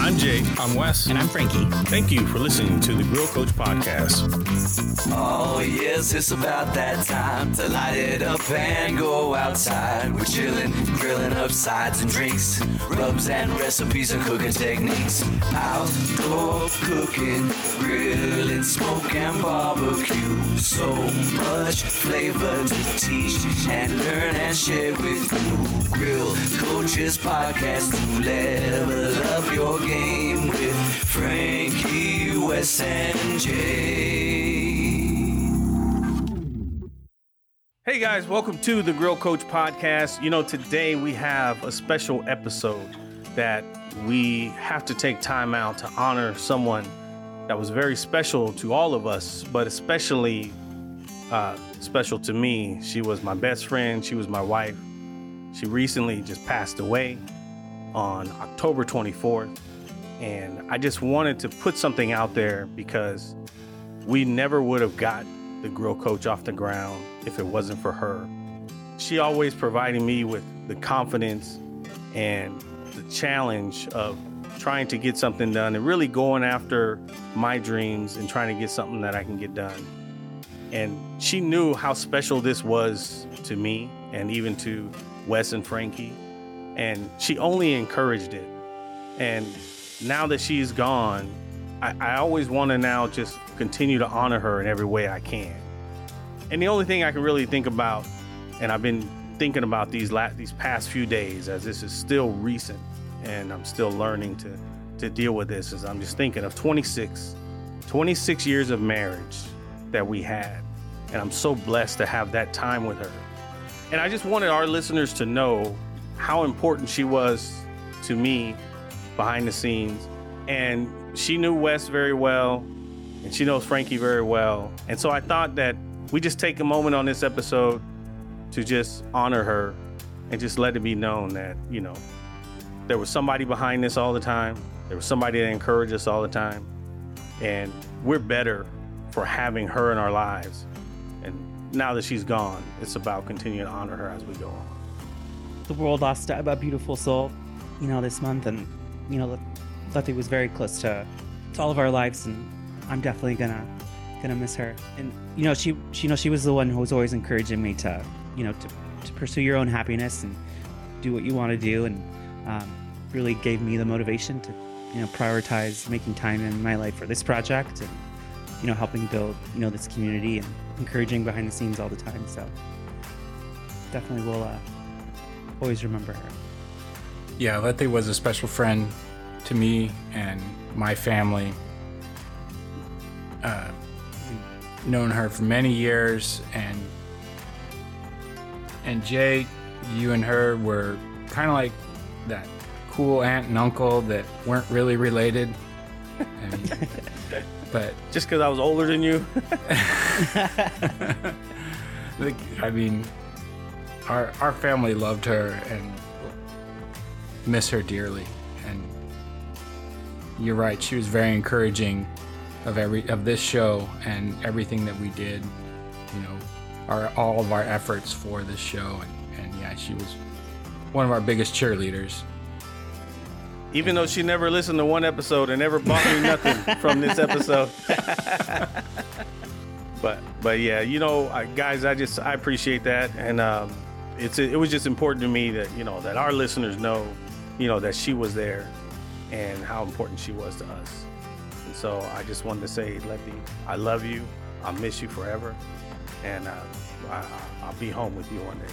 I'm Jay. I'm Wes. And I'm Frankie. Thank you for listening to the Grill Coach Podcast. Oh, yes, it's about that time to light it up and go outside. We're chilling, grilling up sides and drinks, rubs and recipes and cooking techniques. Outdoor cooking, grilling, smoke and barbecue. So much flavor to teach and learn and share with you. Grill Coaches Podcast to level up your game with Frankie, Wes, and Jay. Hey guys, welcome to the Grill Coach Podcast. You know, today we have a special episode that we have to take time out to honor someone that was very special to all of us, but especially uh, special to me. She was my best friend, she was my wife. She recently just passed away on October 24th. And I just wanted to put something out there because we never would have got the grill coach off the ground if it wasn't for her. She always providing me with the confidence and the challenge of trying to get something done and really going after my dreams and trying to get something that I can get done. And she knew how special this was to me and even to Wes and Frankie. And she only encouraged it. And now that she's gone, I, I always want to now just continue to honor her in every way I can. And the only thing I can really think about, and I've been thinking about these last, these past few days, as this is still recent, and I'm still learning to to deal with this, is I'm just thinking of 26, 26 years of marriage that we had, and I'm so blessed to have that time with her. And I just wanted our listeners to know how important she was to me behind the scenes. And she knew Wes very well, and she knows Frankie very well. And so I thought that we just take a moment on this episode to just honor her and just let it be known that, you know, there was somebody behind this all the time. There was somebody that encouraged us all the time. And we're better for having her in our lives. And now that she's gone, it's about continuing to honor her as we go on. The world lost a, beautiful soul, you know, this month, and you know, Letty was very close to, to all of our lives, and I'm definitely gonna gonna miss her. And you know, she, she you know she was the one who was always encouraging me to, you know, to, to pursue your own happiness and do what you want to do, and um, really gave me the motivation to, you know, prioritize making time in my life for this project and you know helping build you know this community and encouraging behind the scenes all the time. So definitely will uh, always remember her. Yeah, Letty was a special friend to me and my family. Uh, known her for many years, and and Jay, you and her were kind of like that cool aunt and uncle that weren't really related. And, but Just because I was older than you? like, I mean, our our family loved her and miss her dearly. And you're right; she was very encouraging of every of this show and everything that we did. You know, our all of our efforts for this show, and, and yeah, she was one of our biggest cheerleaders. Even though she never listened to one episode and never bought me nothing from this episode. but but yeah, you know, I, guys, I just I appreciate that, and um, it's it was just important to me that you know that our listeners know, you know, that she was there, and how important she was to us. And so I just wanted to say, Letty, I love you. I'll miss you forever, and uh, I, I'll be home with you one day.